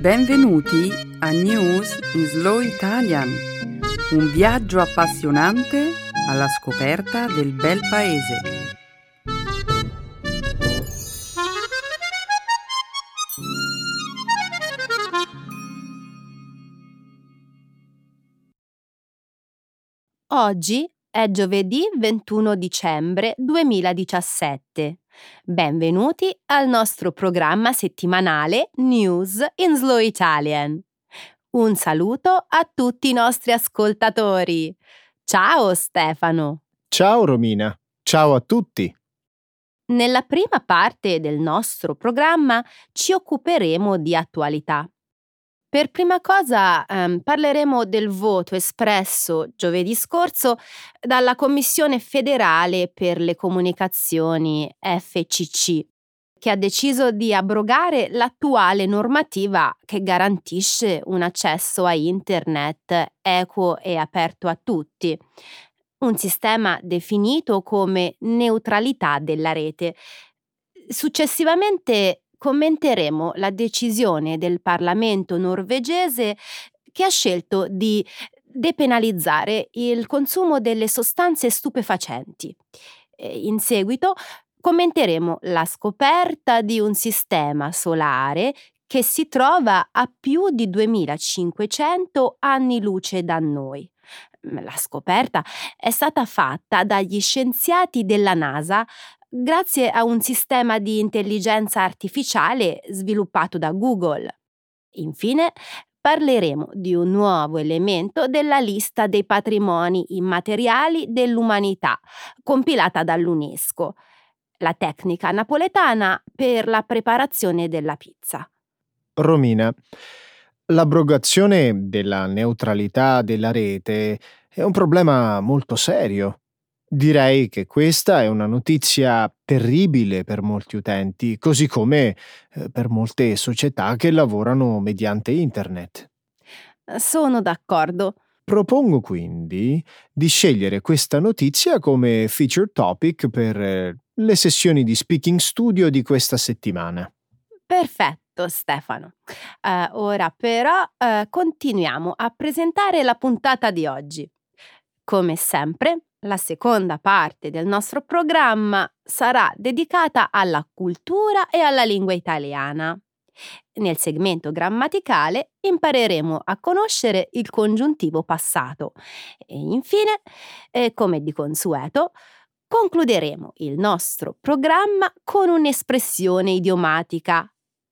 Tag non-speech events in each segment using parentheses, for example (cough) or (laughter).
Benvenuti a News in Slow Italian, un viaggio appassionante alla scoperta del bel paese. Oggi è giovedì 21 dicembre 2017. Benvenuti al nostro programma settimanale News in Slow Italian. Un saluto a tutti i nostri ascoltatori. Ciao Stefano. Ciao Romina. Ciao a tutti. Nella prima parte del nostro programma ci occuperemo di attualità. Per prima cosa ehm, parleremo del voto espresso giovedì scorso dalla Commissione federale per le comunicazioni FCC, che ha deciso di abrogare l'attuale normativa che garantisce un accesso a Internet equo e aperto a tutti, un sistema definito come neutralità della rete. Successivamente commenteremo la decisione del Parlamento norvegese che ha scelto di depenalizzare il consumo delle sostanze stupefacenti. In seguito commenteremo la scoperta di un sistema solare che si trova a più di 2500 anni luce da noi. La scoperta è stata fatta dagli scienziati della NASA grazie a un sistema di intelligenza artificiale sviluppato da Google. Infine, parleremo di un nuovo elemento della lista dei patrimoni immateriali dell'umanità, compilata dall'UNESCO, la tecnica napoletana per la preparazione della pizza. Romina, l'abrogazione della neutralità della rete è un problema molto serio Direi che questa è una notizia terribile per molti utenti, così come eh, per molte società che lavorano mediante Internet. Sono d'accordo. Propongo quindi di scegliere questa notizia come feature topic per eh, le sessioni di Speaking Studio di questa settimana. Perfetto, Stefano. Uh, ora però uh, continuiamo a presentare la puntata di oggi. Come sempre, la seconda parte del nostro programma sarà dedicata alla cultura e alla lingua italiana. Nel segmento grammaticale impareremo a conoscere il congiuntivo passato e infine, eh, come di consueto, concluderemo il nostro programma con un'espressione idiomatica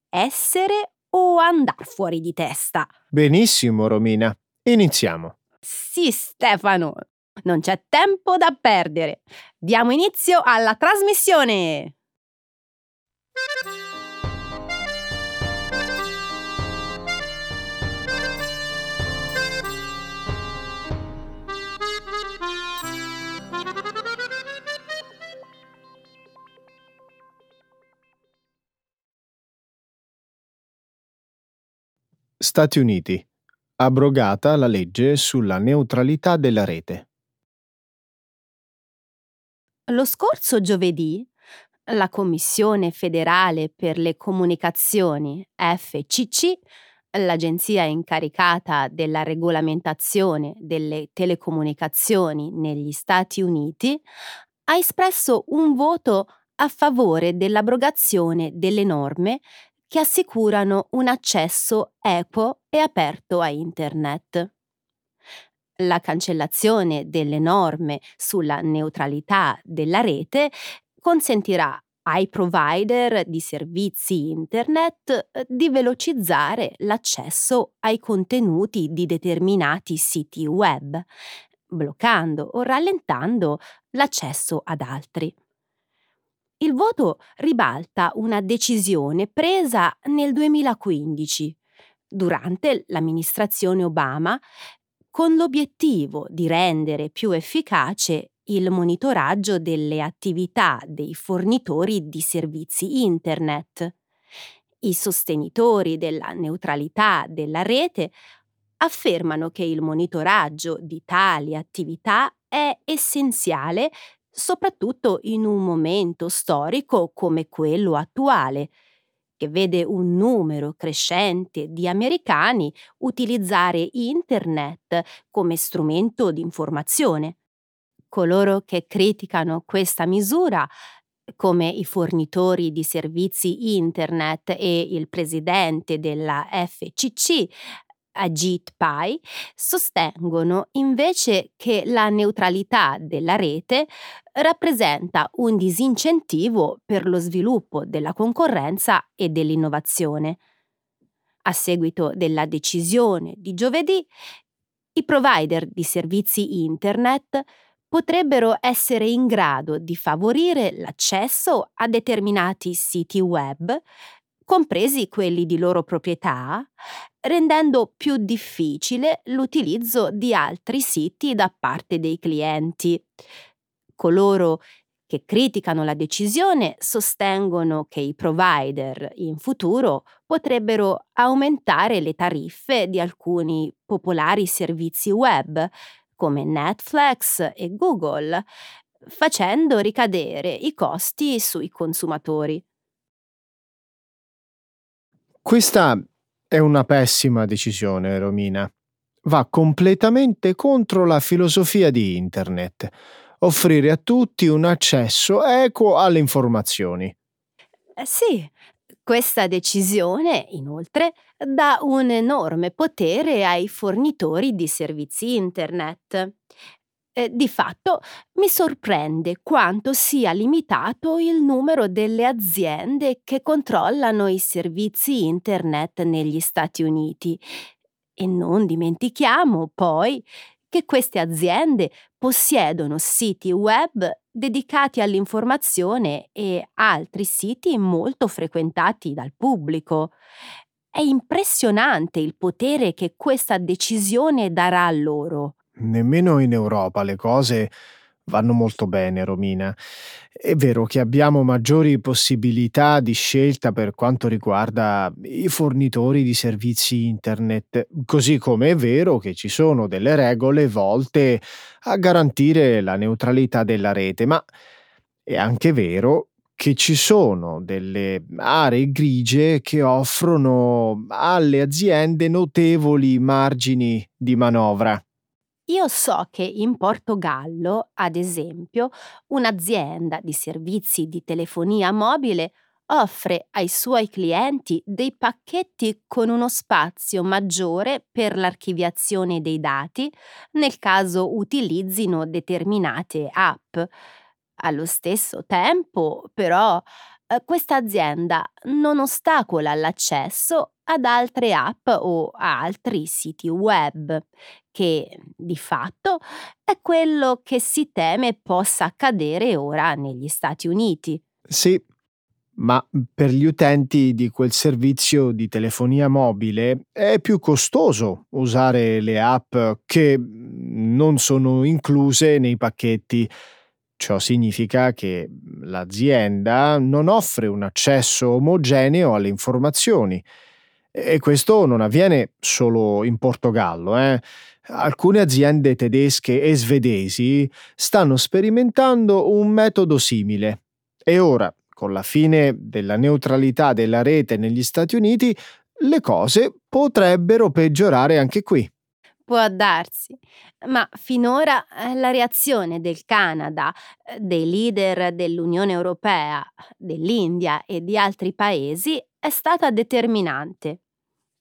essere o andar fuori di testa. Benissimo, Romina. Iniziamo. Sì, Stefano. Non c'è tempo da perdere. Diamo inizio alla trasmissione. Stati Uniti. Abrogata la legge sulla neutralità della rete. Lo scorso giovedì la Commissione federale per le comunicazioni FCC, l'agenzia incaricata della regolamentazione delle telecomunicazioni negli Stati Uniti, ha espresso un voto a favore dell'abrogazione delle norme che assicurano un accesso equo e aperto a Internet la cancellazione delle norme sulla neutralità della rete consentirà ai provider di servizi internet eh, di velocizzare l'accesso ai contenuti di determinati siti web, bloccando o rallentando l'accesso ad altri. Il voto ribalta una decisione presa nel 2015 durante l'amministrazione Obama con l'obiettivo di rendere più efficace il monitoraggio delle attività dei fornitori di servizi Internet. I sostenitori della neutralità della rete affermano che il monitoraggio di tali attività è essenziale soprattutto in un momento storico come quello attuale, che vede un numero crescente di americani utilizzare internet come strumento di informazione. Coloro che criticano questa misura come i fornitori di servizi internet e il presidente della FCC, Ajit Pai, sostengono invece che la neutralità della rete rappresenta un disincentivo per lo sviluppo della concorrenza e dell'innovazione. A seguito della decisione di giovedì, i provider di servizi internet potrebbero essere in grado di favorire l'accesso a determinati siti web, compresi quelli di loro proprietà, rendendo più difficile l'utilizzo di altri siti da parte dei clienti. Coloro che criticano la decisione sostengono che i provider in futuro potrebbero aumentare le tariffe di alcuni popolari servizi web, come Netflix e Google, facendo ricadere i costi sui consumatori. Questa è una pessima decisione, Romina. Va completamente contro la filosofia di Internet, offrire a tutti un accesso equo alle informazioni. Eh sì, questa decisione, inoltre, dà un enorme potere ai fornitori di servizi Internet. Eh, di fatto mi sorprende quanto sia limitato il numero delle aziende che controllano i servizi Internet negli Stati Uniti. E non dimentichiamo, poi, che queste aziende possiedono siti web dedicati all'informazione e altri siti molto frequentati dal pubblico. È impressionante il potere che questa decisione darà a loro. Nemmeno in Europa le cose vanno molto bene, Romina. È vero che abbiamo maggiori possibilità di scelta per quanto riguarda i fornitori di servizi internet, così come è vero che ci sono delle regole volte a garantire la neutralità della rete, ma è anche vero che ci sono delle aree grigie che offrono alle aziende notevoli margini di manovra. Io so che in Portogallo, ad esempio, un'azienda di servizi di telefonia mobile offre ai suoi clienti dei pacchetti con uno spazio maggiore per l'archiviazione dei dati nel caso utilizzino determinate app. Allo stesso tempo, però, questa azienda non ostacola l'accesso ad altre app o a altri siti web, che di fatto è quello che si teme possa accadere ora negli Stati Uniti. Sì, ma per gli utenti di quel servizio di telefonia mobile è più costoso usare le app che non sono incluse nei pacchetti Ciò significa che l'azienda non offre un accesso omogeneo alle informazioni e questo non avviene solo in Portogallo. Eh. Alcune aziende tedesche e svedesi stanno sperimentando un metodo simile e ora, con la fine della neutralità della rete negli Stati Uniti, le cose potrebbero peggiorare anche qui. Può darsi, ma finora eh, la reazione del Canada, eh, dei leader dell'Unione Europea, dell'India e di altri paesi è stata determinante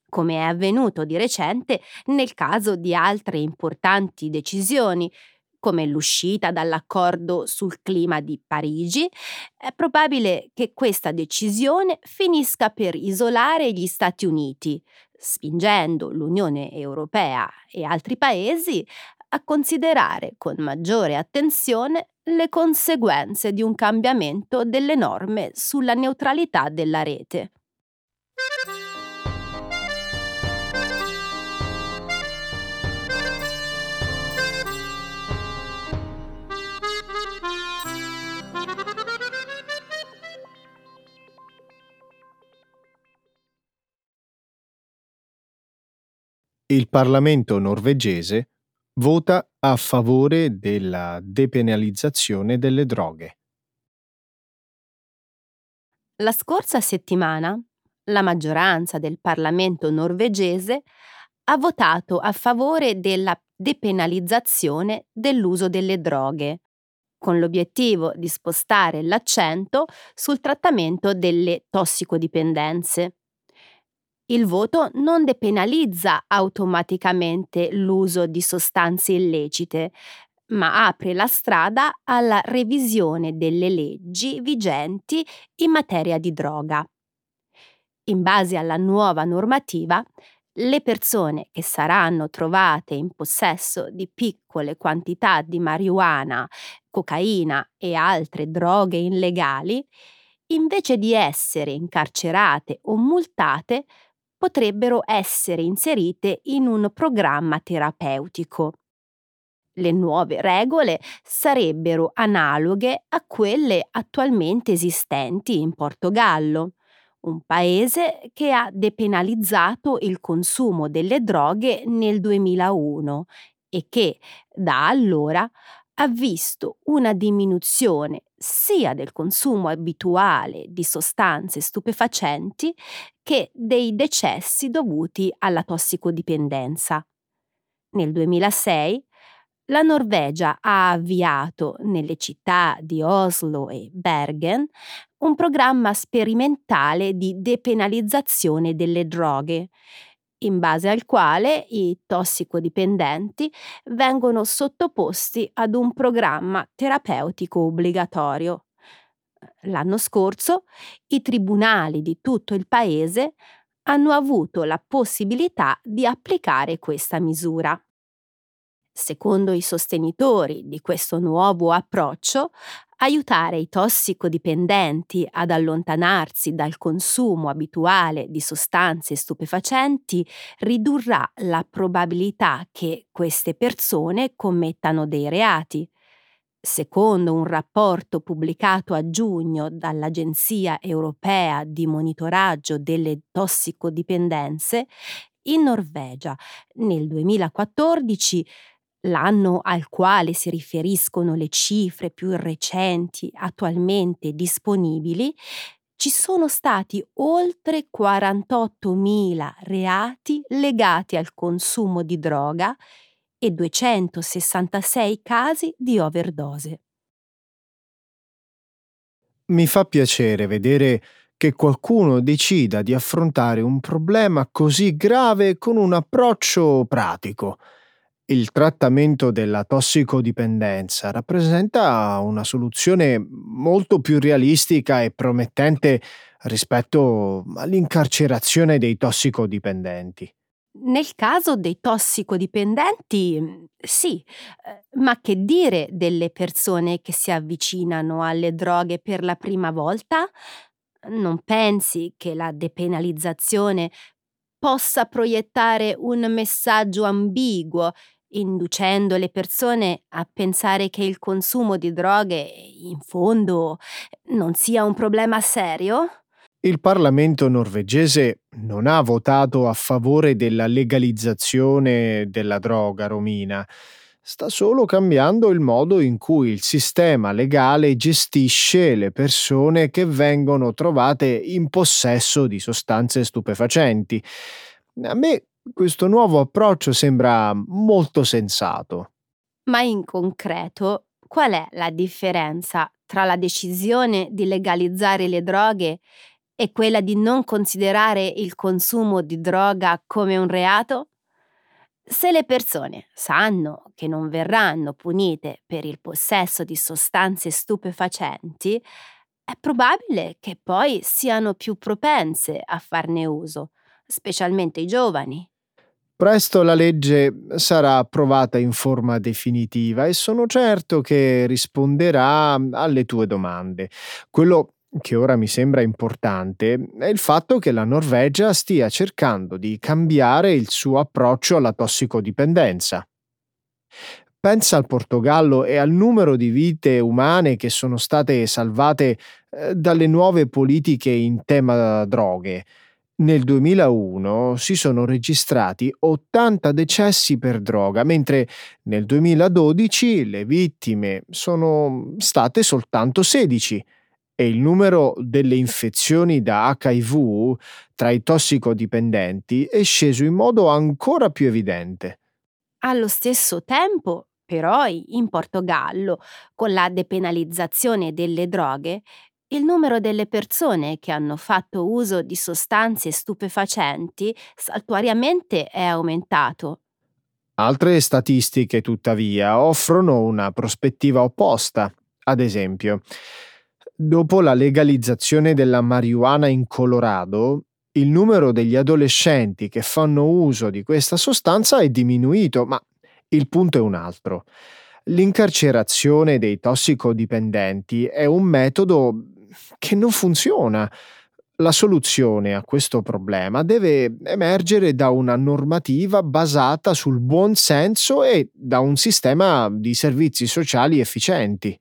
come è avvenuto di recente nel caso di altre importanti decisioni, come l'uscita dall'accordo sul clima di Parigi, è probabile che questa decisione finisca per isolare gli Stati Uniti, spingendo l'Unione Europea e altri paesi a considerare con maggiore attenzione le conseguenze di un cambiamento delle norme sulla neutralità della rete. Il Parlamento norvegese vota a favore della depenalizzazione delle droghe. La scorsa settimana la maggioranza del Parlamento norvegese ha votato a favore della depenalizzazione dell'uso delle droghe, con l'obiettivo di spostare l'accento sul trattamento delle tossicodipendenze. Il voto non depenalizza automaticamente l'uso di sostanze illecite, ma apre la strada alla revisione delle leggi vigenti in materia di droga. In base alla nuova normativa, le persone che saranno trovate in possesso di piccole quantità di marijuana, cocaina e altre droghe illegali, invece di essere incarcerate o multate, potrebbero essere inserite in un programma terapeutico. Le nuove regole sarebbero analoghe a quelle attualmente esistenti in Portogallo, un paese che ha depenalizzato il consumo delle droghe nel 2001 e che da allora ha visto una diminuzione sia del consumo abituale di sostanze stupefacenti che dei decessi dovuti alla tossicodipendenza. Nel 2006 la Norvegia ha avviato nelle città di Oslo e Bergen un programma sperimentale di depenalizzazione delle droghe, in base al quale i tossicodipendenti vengono sottoposti ad un programma terapeutico obbligatorio. L'anno scorso i tribunali di tutto il paese hanno avuto la possibilità di applicare questa misura. Secondo i sostenitori di questo nuovo approccio, aiutare i tossicodipendenti ad allontanarsi dal consumo abituale di sostanze stupefacenti ridurrà la probabilità che queste persone commettano dei reati. Secondo un rapporto pubblicato a giugno dall'Agenzia europea di monitoraggio delle tossicodipendenze, in Norvegia nel 2014 l'anno al quale si riferiscono le cifre più recenti attualmente disponibili, ci sono stati oltre 48.000 reati legati al consumo di droga e 266 casi di overdose. Mi fa piacere vedere che qualcuno decida di affrontare un problema così grave con un approccio pratico il trattamento della tossicodipendenza rappresenta una soluzione molto più realistica e promettente rispetto all'incarcerazione dei tossicodipendenti. Nel caso dei tossicodipendenti, sì, eh, ma che dire delle persone che si avvicinano alle droghe per la prima volta? Non pensi che la depenalizzazione possa proiettare un messaggio ambiguo inducendo le persone a pensare che il consumo di droghe in fondo non sia un problema serio? Il Parlamento norvegese non ha votato a favore della legalizzazione della droga romina. Sta solo cambiando il modo in cui il sistema legale gestisce le persone che vengono trovate in possesso di sostanze stupefacenti. A me questo nuovo approccio sembra molto sensato. Ma in concreto, qual è la differenza tra la decisione di legalizzare le droghe e quella di non considerare il consumo di droga come un reato? Se le persone sanno che non verranno punite per il possesso di sostanze stupefacenti, è probabile che poi siano più propense a farne uso, specialmente i giovani. Presto la legge sarà approvata in forma definitiva e sono certo che risponderà alle tue domande. Quello che ora mi sembra importante è il fatto che la Norvegia stia cercando di cambiare il suo approccio alla tossicodipendenza. Pensa al Portogallo e al numero di vite umane che sono state salvate eh, dalle nuove politiche in tema droghe. Nel 2001 si sono registrati 80 decessi per droga, mentre nel 2012 le vittime sono state soltanto 16. e il numero delle infezioni da HIV tra i tossicodipendenti è sceso in modo ancora più evidente. Allo stesso tempo, però, in Portogallo, con la depenalizzazione delle droghe, il numero delle persone che hanno fatto uso di sostanze stupefacenti saltuariamente è aumentato. Altre statistiche, tuttavia, offrono una prospettiva opposta. Ad esempio, dopo la legalizzazione della marijuana in Colorado, il numero degli adolescenti che fanno uso di questa sostanza è diminuito, ma il punto è un altro. L'incarcerazione dei tossicodipendenti è un metodo che non funziona la soluzione a questo problema deve emergere da una normativa basata sul buon senso e da un sistema di servizi sociali efficienti.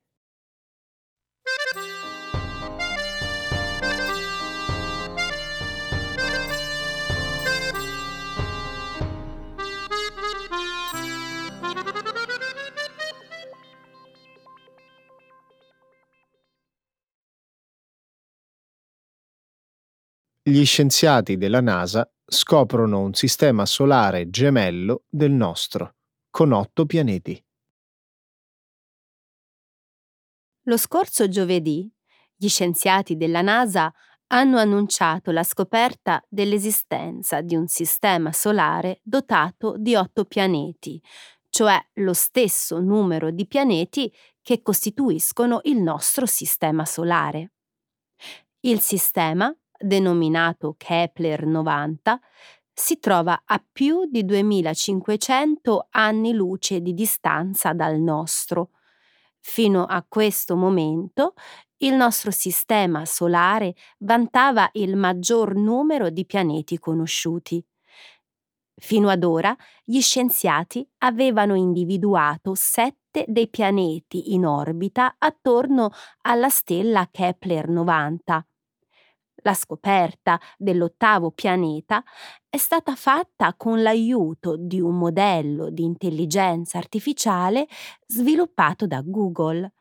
Gli scienziati della NASA scoprono un sistema solare gemello del nostro, con otto pianeti. Lo scorso giovedì gli scienziati della NASA hanno annunciato la scoperta dell'esistenza di un sistema solare dotato di otto pianeti, cioè lo stesso numero di pianeti che costituiscono il nostro sistema solare. Il sistema denominato Kepler 90, si trova a più di 2500 anni luce di distanza dal nostro. Fino a questo momento il nostro sistema solare vantava il maggior numero di pianeti conosciuti. Fino ad ora gli scienziati avevano individuato sette dei pianeti in orbita attorno alla stella Kepler 90 la scoperta dell'ottavo pianeta è stata fatta con l'aiuto di un modello di intelligenza artificiale sviluppato da Google.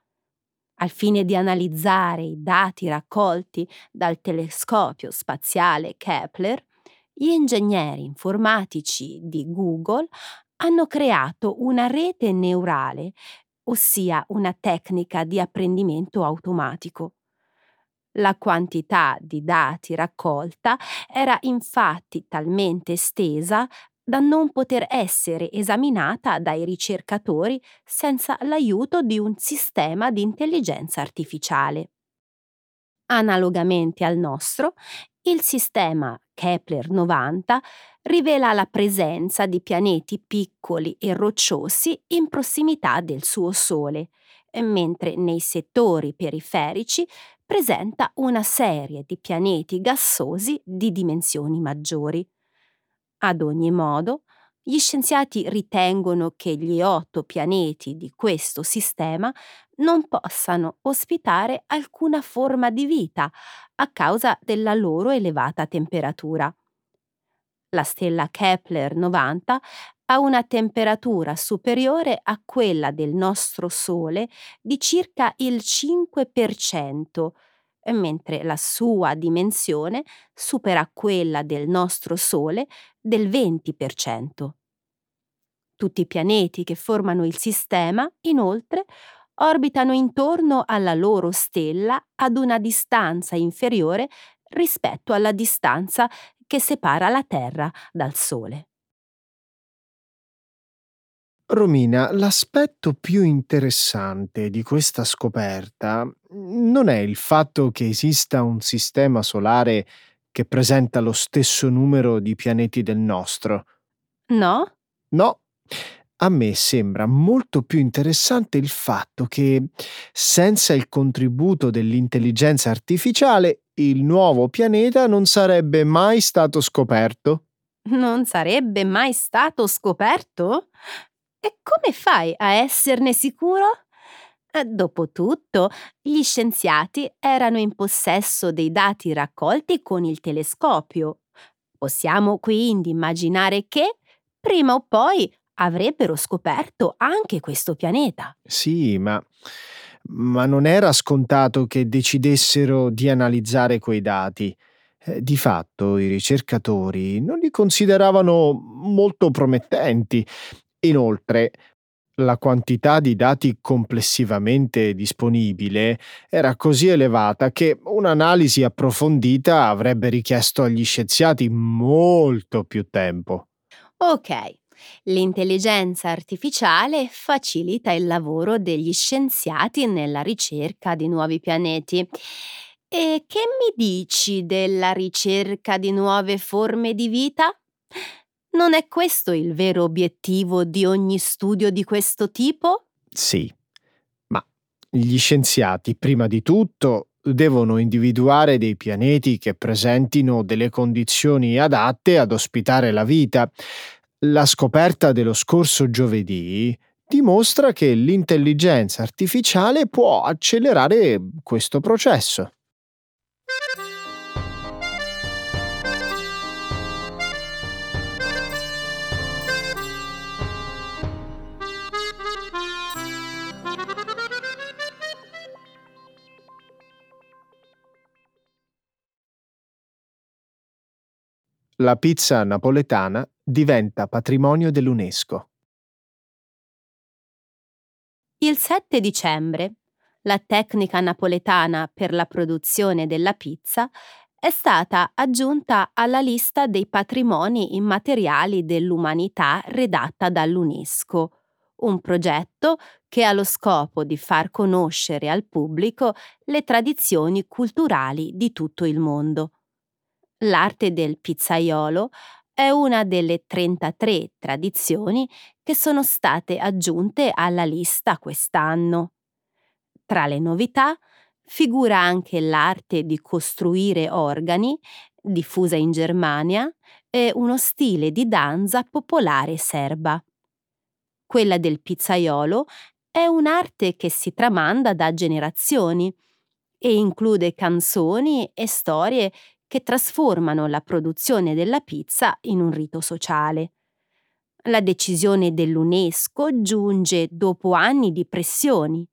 Al fine di analizzare i dati raccolti dal telescopio spaziale Kepler, gli ingegneri informatici di Google hanno creato una rete neurale, ossia una tecnica di apprendimento automatico. La quantità di dati raccolta era infatti talmente estesa da non poter essere esaminata dai ricercatori senza l'aiuto di un sistema di intelligenza artificiale. Analogamente al nostro, il sistema Kepler 90 rivela la presenza di pianeti piccoli e rocciosi in prossimità del suo Sole, mentre nei settori periferici presenta una serie di pianeti gassosi di dimensioni maggiori. Ad ogni modo, gli scienziati ritengono che gli otto pianeti di questo sistema non possano ospitare alcuna forma di vita a causa della loro elevata temperatura. La stella Kepler 90 ha una temperatura superiore a quella del nostro Sole di circa il 5%, mentre la sua dimensione supera quella del nostro Sole del 20%. Tutti i pianeti che formano il sistema, inoltre, orbitano intorno alla loro stella ad una distanza inferiore rispetto alla distanza che separa la Terra dal Sole. Romina, l'aspetto più interessante di questa scoperta non è il fatto che esista un sistema solare che presenta lo stesso numero di pianeti del nostro. No? No. A me sembra molto più interessante il fatto che, senza il contributo dell'intelligenza artificiale, il nuovo pianeta non sarebbe mai stato scoperto. Non sarebbe mai stato scoperto? E come fai a esserne sicuro? Eh, dopotutto, gli scienziati erano in possesso dei dati raccolti con il telescopio. Possiamo quindi immaginare che, prima o poi, avrebbero scoperto anche questo pianeta. Sì, ma ma non era scontato che decidessero di analizzare quei dati. Eh, di fatto i ricercatori non li consideravano molto promettenti. Inoltre, la quantità di dati complessivamente disponibile era così elevata che un'analisi approfondita avrebbe richiesto agli scienziati molto più tempo. Ok, l'intelligenza artificiale facilita il lavoro degli scienziati nella ricerca di nuovi pianeti. E che mi dici della ricerca di nuove forme di vita? Non è questo il vero obiettivo di ogni studio di questo tipo? Sì, ma gli scienziati, prima di tutto, devono individuare dei pianeti che presentino delle condizioni adatte ad ospitare la vita. La scoperta dello scorso giovedì dimostra che l'intelligenza artificiale può accelerare questo processo. La pizza napoletana diventa patrimonio dell'UNESCO. Il 7 dicembre, la tecnica napoletana per la produzione della pizza è stata aggiunta alla lista dei patrimoni immateriali dell'umanità redatta dall'UNESCO, un progetto che ha lo scopo di far conoscere al pubblico le tradizioni culturali di tutto il mondo. L'arte del pizzaiolo è una delle 33 tradizioni che sono state aggiunte alla lista quest'anno. Tra le novità figura anche l'arte di costruire organi, diffusa in Germania, e uno stile di danza popolare serba. Quella del pizzaiolo è un'arte che si tramanda da generazioni e include canzoni e storie che trasformano la produzione della pizza in un rito sociale. La decisione dell'UNESCO giunge dopo anni di pressioni.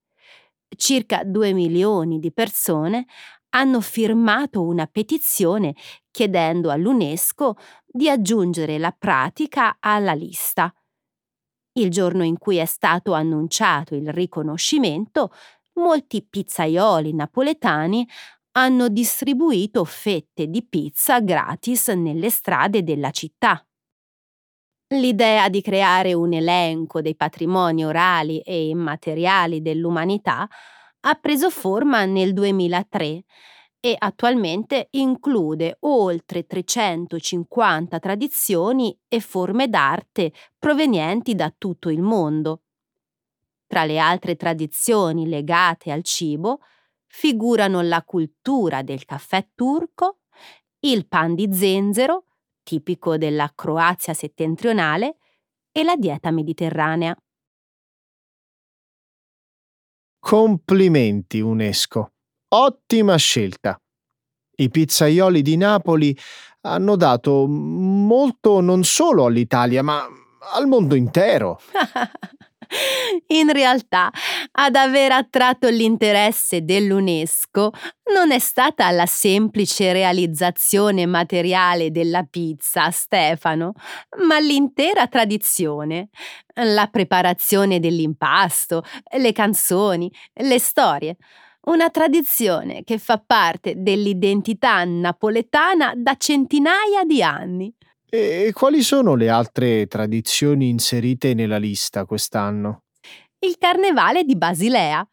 Circa 2 milioni di persone hanno firmato una petizione chiedendo all'UNESCO di aggiungere la pratica alla lista. Il giorno in cui è stato annunciato il riconoscimento, molti pizzaioli napoletani hanno distribuito fette di pizza gratis nelle strade della città. L'idea di creare un elenco dei patrimoni orali e immateriali dell'umanità ha preso forma nel 2003 e attualmente include oltre 350 tradizioni e forme d'arte provenienti da tutto il mondo. Tra le altre tradizioni legate al cibo figurano la cultura del caffè turco, il pan di zenzero, tipico della Croazia settentrionale, e la dieta mediterranea. Complimenti UNESCO. Ottima scelta. I pizzaioli di Napoli hanno dato molto non solo all'Italia, ma al mondo intero. (laughs) In realtà, ad aver attratto l'interesse dell'UNESCO non è stata la semplice realizzazione materiale della pizza, Stefano, ma l'intera tradizione, la preparazione dell'impasto, le canzoni, le storie. Una tradizione che fa parte dell'identità napoletana da centinaia di anni. E quali sono le altre tradizioni inserite nella lista quest'anno? Il Carnevale di Basilea,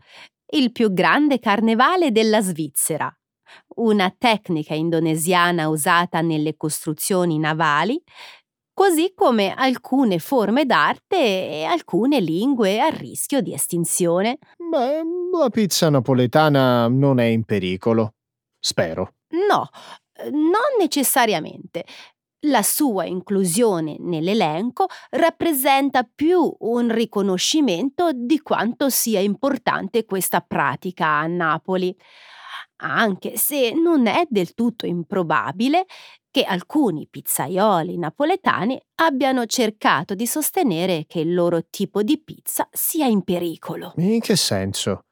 il più grande carnevale della Svizzera, una tecnica indonesiana usata nelle costruzioni navali, così come alcune forme d'arte e alcune lingue a rischio di estinzione. Beh, la pizza napoletana non è in pericolo. Spero. No, non necessariamente. La sua inclusione nell'elenco rappresenta più un riconoscimento di quanto sia importante questa pratica a Napoli, anche se non è del tutto improbabile che alcuni pizzaioli napoletani abbiano cercato di sostenere che il loro tipo di pizza sia in pericolo. In che senso?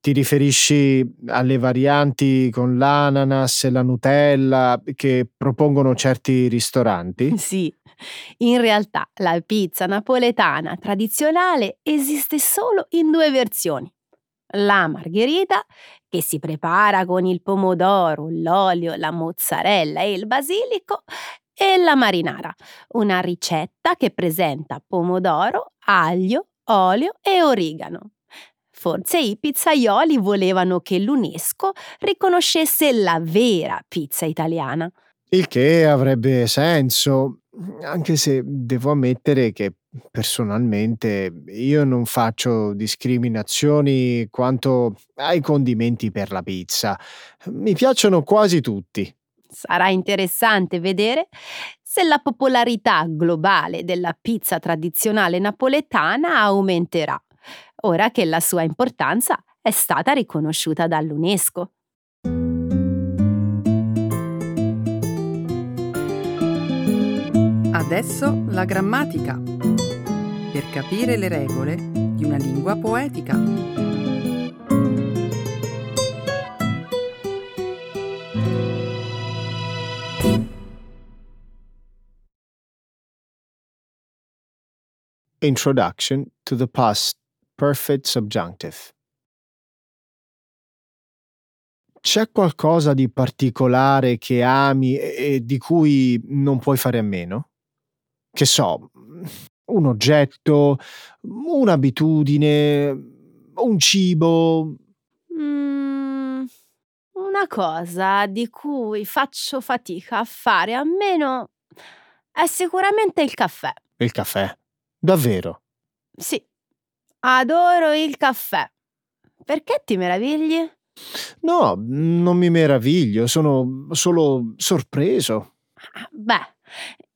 Ti riferisci alle varianti con l'ananas e la Nutella che propongono certi ristoranti? (laughs) Sì, in realtà la pizza napoletana tradizionale esiste solo in due versioni. La margherita, che si prepara con il pomodoro, l'olio, la mozzarella e il basilico, e la marinara, una ricetta che presenta pomodoro, aglio, olio e origano. Forse i pizzaioli volevano che l'UNESCO riconoscesse la vera pizza italiana. Il che avrebbe senso, anche se devo ammettere che personalmente io non faccio discriminazioni quanto ai condimenti per la pizza. Mi piacciono quasi tutti. Sarà interessante vedere se la popolarità globale della pizza tradizionale napoletana aumenterà, ora che la sua importanza è stata riconosciuta dall'UNESCO. Adesso la grammatica. Per capire le regole di una lingua poetica. Introduction to the past perfect subjunctive. C'è qualcosa di particolare che ami e di cui non puoi fare a meno? Che so, un oggetto, un'abitudine, un cibo. Mm, una cosa di cui faccio fatica a fare a meno è sicuramente il caffè. Il caffè. Davvero. Sì, adoro il caffè. Perché ti meravigli? No, non mi meraviglio, sono solo sorpreso. Ah, Beh,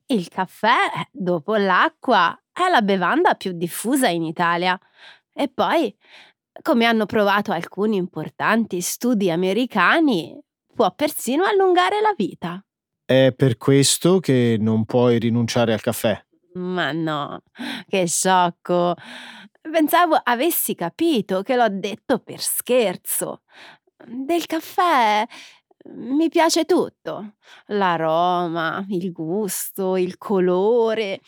il caffè, dopo l'acqua, è la bevanda più diffusa in Italia. E poi, come hanno provato alcuni importanti studi americani, può persino allungare la vita. È per questo che non puoi rinunciare al caffè. Ma no, che sciocco. Pensavo avessi capito che l'ho detto per scherzo. Del caffè mi piace tutto. L'aroma, il gusto, il colore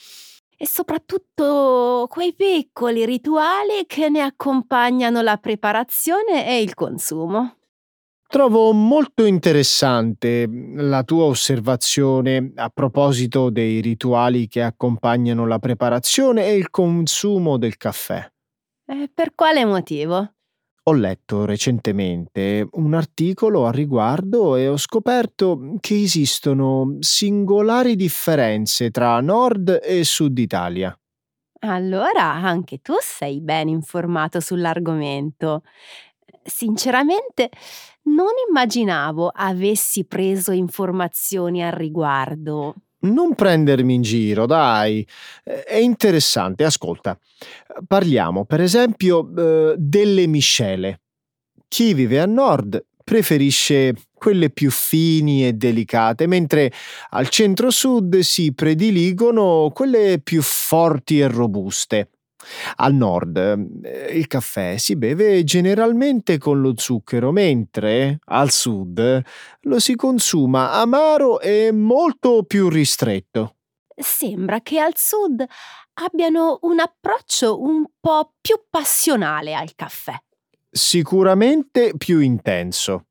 e soprattutto quei piccoli rituali che ne accompagnano la preparazione e il consumo. Trovo molto interessante la tua osservazione a proposito dei rituali che accompagnano la preparazione e il consumo del caffè. E per quale motivo? Ho letto recentemente un articolo a riguardo e ho scoperto che esistono singolari differenze tra Nord e Sud Italia. Allora anche tu sei ben informato sull'argomento. Sinceramente, non immaginavo avessi preso informazioni al riguardo. Non prendermi in giro, dai. Eh, È interessante, ascolta. Parliamo, per esempio, eh, delle miscele. Chi vive a nord preferisce quelle più fini e delicate, mentre al centro-sud si prediligono quelle più forti e robuste. Al nord eh, il caffè si beve generalmente con lo zucchero, mentre al sud lo si consuma amaro e molto più ristretto. Sembra che al sud abbiano un approccio un po' più passionale al caffè. Sicuramente più intenso.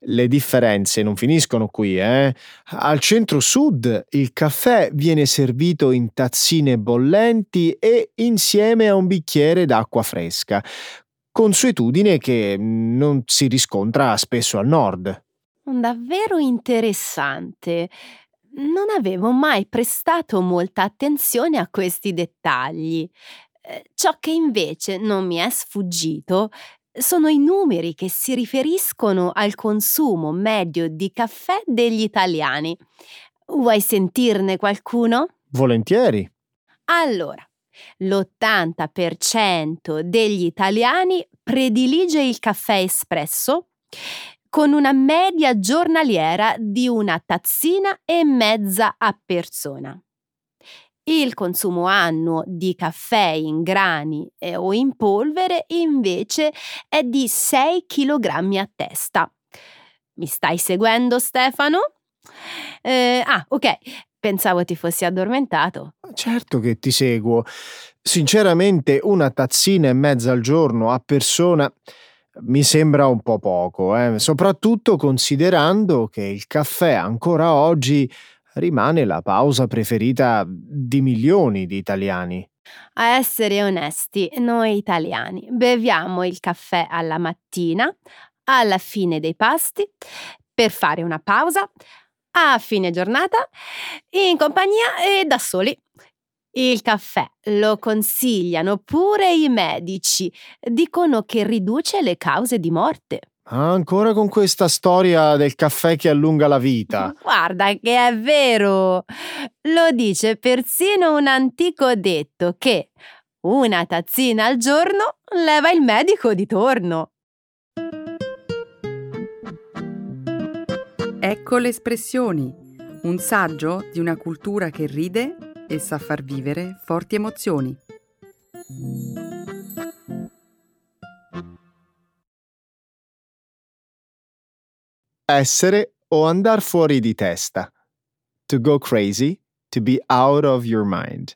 Le differenze non finiscono qui, eh? Al centro-sud il caffè viene servito in tazzine bollenti e insieme a un bicchiere d'acqua fresca, consuetudine che non si riscontra spesso al nord. Davvero interessante. Non avevo mai prestato molta attenzione a questi dettagli. Eh, Ciò che invece non mi è sfuggito sono i numeri che si riferiscono al consumo medio di caffè degli italiani. Vuoi sentirne qualcuno? Volentieri. Allora, l'80% degli italiani predilige il caffè espresso con una media giornaliera di una tazzina e mezza a persona. Il consumo annuo di caffè in grani eh, o in polvere invece è di 6 kg a testa. Mi stai seguendo Stefano? Eh, ah, ok, pensavo ti fossi addormentato. Certo che ti seguo. Sinceramente una tazzina e mezza al giorno a persona mi sembra un po' poco, eh? soprattutto considerando che il caffè ancora oggi rimane la pausa preferita di milioni di italiani. A essere onesti, noi italiani beviamo il caffè alla mattina, alla fine dei pasti, per fare una pausa, a fine giornata, in compagnia e da soli. Il caffè lo consigliano pure i medici, dicono che riduce le cause di morte. Ancora con questa storia del caffè che allunga la vita. Guarda che è vero. Lo dice persino un antico detto che una tazzina al giorno leva il medico di torno. Ecco le espressioni, un saggio di una cultura che ride e sa far vivere forti emozioni. Essere o andar fuori di testa. To go crazy, to be out of your mind.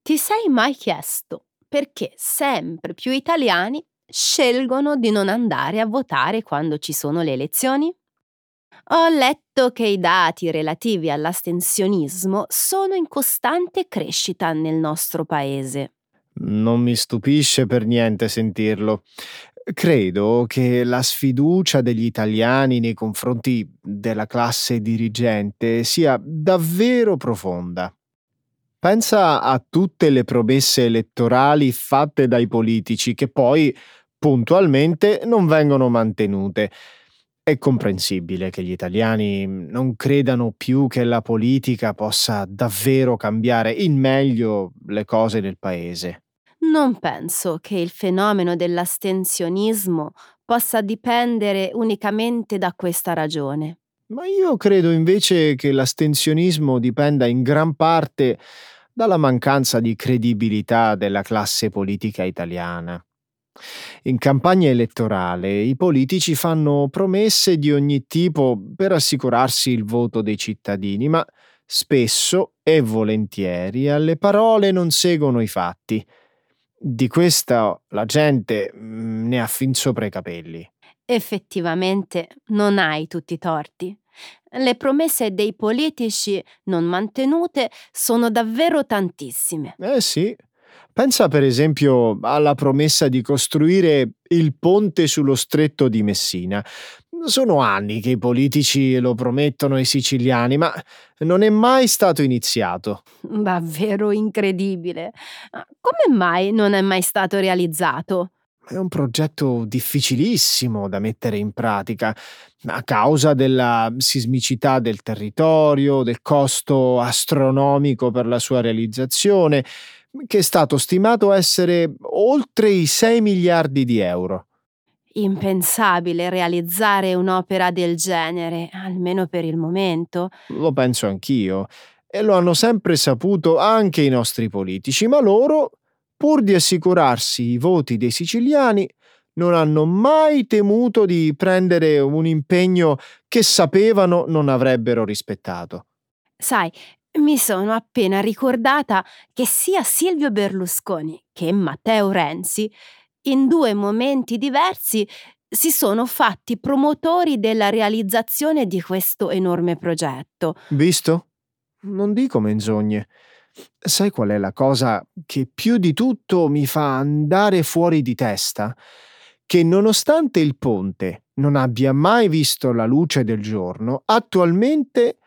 Ti sei mai chiesto perché sempre più italiani scelgono di non andare a votare quando ci sono le elezioni? Ho letto che i dati relativi all'astensionismo sono in costante crescita nel nostro paese. Non mi stupisce per niente sentirlo. Credo che la sfiducia degli italiani nei confronti della classe dirigente sia davvero profonda. Pensa a tutte le promesse elettorali fatte dai politici che poi puntualmente non vengono mantenute. È comprensibile che gli italiani non credano più che la politica possa davvero cambiare in meglio le cose del paese. Non penso che il fenomeno dell'astensionismo possa dipendere unicamente da questa ragione. Ma io credo invece che l'astensionismo dipenda in gran parte dalla mancanza di credibilità della classe politica italiana. In campagna elettorale i politici fanno promesse di ogni tipo per assicurarsi il voto dei cittadini, ma spesso e volentieri alle parole non seguono i fatti. Di questa la gente mm, ne ha fin sopra i capelli. Effettivamente non hai tutti i torti. Le promesse dei politici non mantenute sono davvero tantissime. Eh sì. Pensa per esempio alla promessa di costruire il ponte sullo stretto di Messina. Sono anni che i politici lo promettono ai siciliani, ma non è mai stato iniziato. Davvero incredibile. Come mai non è mai stato realizzato? È un progetto difficilissimo da mettere in pratica a causa della sismicità del territorio, del costo astronomico per la sua realizzazione, che è stato stimato essere oltre i 6 miliardi di euro. Impensabile realizzare un'opera del genere, almeno per il momento. Lo penso anch'io. E lo hanno sempre saputo anche i nostri politici, ma loro, pur di assicurarsi i voti dei siciliani, non hanno mai temuto di prendere un impegno che sapevano non avrebbero rispettato. Sai, mi sono appena ricordata che sia Silvio Berlusconi che Matteo Renzi in due momenti diversi si sono fatti promotori della realizzazione di questo enorme progetto. Visto? Non dico menzogne. Sai qual è la cosa che più di tutto mi fa andare fuori di testa? Che nonostante il ponte non abbia mai visto la luce del giorno, attualmente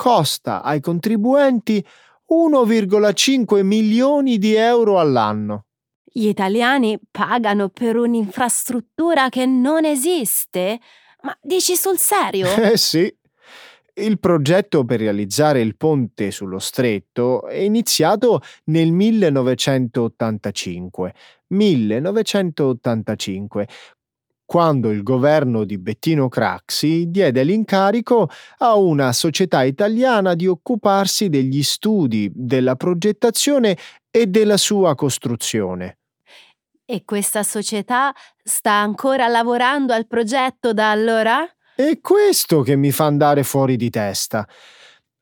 costa ai contribuenti 1,5 milioni di euro all'anno. Gli italiani pagano per un'infrastruttura che non esiste? Ma dici sul serio? (laughs) Eh sì. Il progetto per realizzare il ponte sullo stretto è iniziato nel 1985. 1985, quando il governo di Bettino Craxi diede l'incarico a una società italiana di occuparsi degli studi, della progettazione e della sua costruzione. E questa società sta ancora lavorando al progetto da allora? È questo che mi fa andare fuori di testa.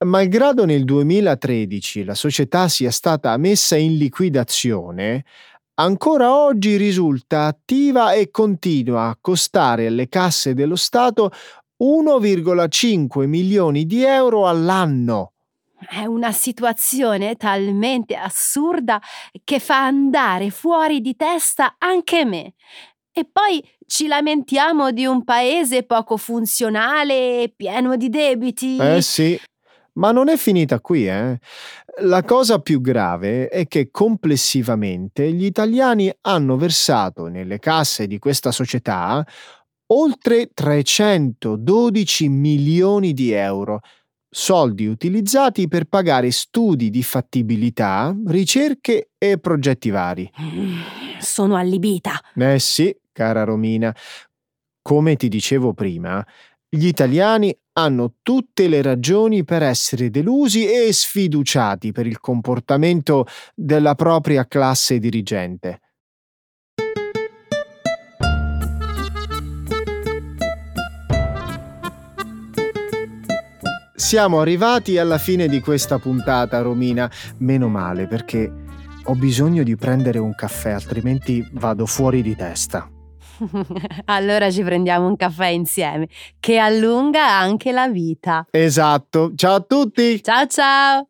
Malgrado nel 2013 la società sia stata messa in liquidazione, ancora oggi risulta attiva e continua a costare alle casse dello Stato 1,5 milioni di euro all'anno. È una situazione talmente assurda che fa andare fuori di testa anche me. E poi ci lamentiamo di un paese poco funzionale e pieno di debiti. Eh sì, ma non è finita qui, eh. La cosa più grave è che complessivamente gli italiani hanno versato nelle casse di questa società oltre 312 milioni di euro, soldi utilizzati per pagare studi di fattibilità, ricerche e progetti vari. Sono allibita. Eh sì, cara Romina. Come ti dicevo prima, gli italiani hanno tutte le ragioni per essere delusi e sfiduciati per il comportamento della propria classe dirigente. Siamo arrivati alla fine di questa puntata, Romina. Meno male perché ho bisogno di prendere un caffè, altrimenti vado fuori di testa. (laughs) allora ci prendiamo un caffè insieme, che allunga anche la vita. Esatto. Ciao a tutti. Ciao ciao.